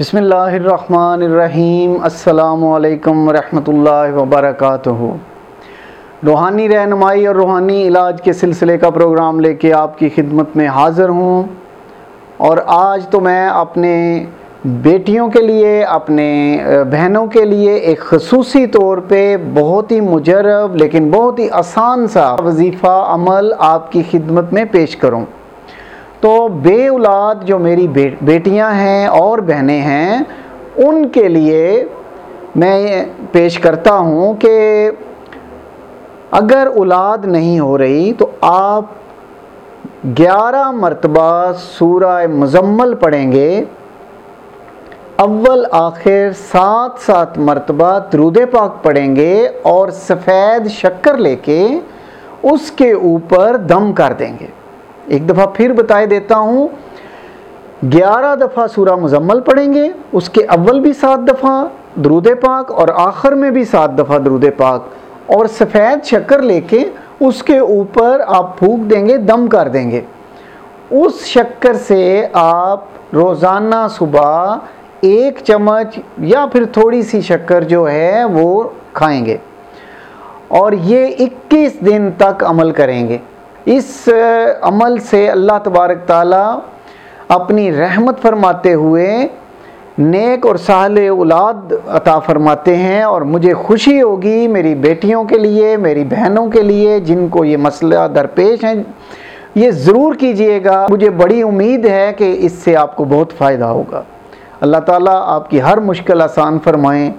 بسم اللہ الرحمن الرحیم، السلام علیکم ورحمۃ اللہ وبرکاتہ۔ روحانی رہنمائی اور روحانی علاج کے سلسلے کا پروگرام لے کے آپ کی خدمت میں حاضر ہوں۔ اور آج تو میں اپنے بیٹیوں کے لیے، اپنے بہنوں کے لیے ایک خصوصی طور پہ بہت ہی مجرب لیکن بہت ہی آسان سا وظیفہ عمل آپ کی خدمت میں پیش کروں۔ تو بے اولاد جو میری بیٹیاں ہیں اور بہنیں ہیں، ان کے لیے میں پیش کرتا ہوں کہ اگر اولاد نہیں ہو رہی تو آپ گیارہ مرتبہ سورہ مزمل پڑھیں گے۔ اول آخر سات سات مرتبہ درود پاک پڑھیں گے اور سفید شکر لے کے اس کے اوپر دم کر دیں گے۔ ایک دفعہ پھر بتائے دیتا ہوں، گیارہ دفعہ سورہ مزمل پڑھیں گے، اس کے اول بھی سات دفعہ درود پاک اور آخر میں بھی سات دفعہ درود پاک، اور سفید شکر لے کے اس کے اوپر آپ پھونک دیں گے، دم کر دیں گے۔ اس شکر سے آپ روزانہ صبح ایک چمچ یا پھر تھوڑی سی شکر جو ہے وہ کھائیں گے، اور یہ اکیس دن تک عمل کریں گے۔ اس عمل سے اللہ تبارک تعالیٰ اپنی رحمت فرماتے ہوئے نیک اور سہل اولاد عطا فرماتے ہیں اور مجھے خوشی ہوگی میری بیٹیوں کے لیے، میری بہنوں کے لیے، جن کو یہ مسئلہ درپیش ہیں یہ ضرور کیجیے گا۔ مجھے بڑی امید ہے کہ اس سے آپ کو بہت فائدہ ہوگا۔ اللہ تعالیٰ آپ کی ہر مشکل آسان فرمائیں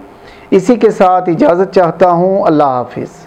اسی کے ساتھ اجازت چاہتا ہوں۔ اللہ حافظ۔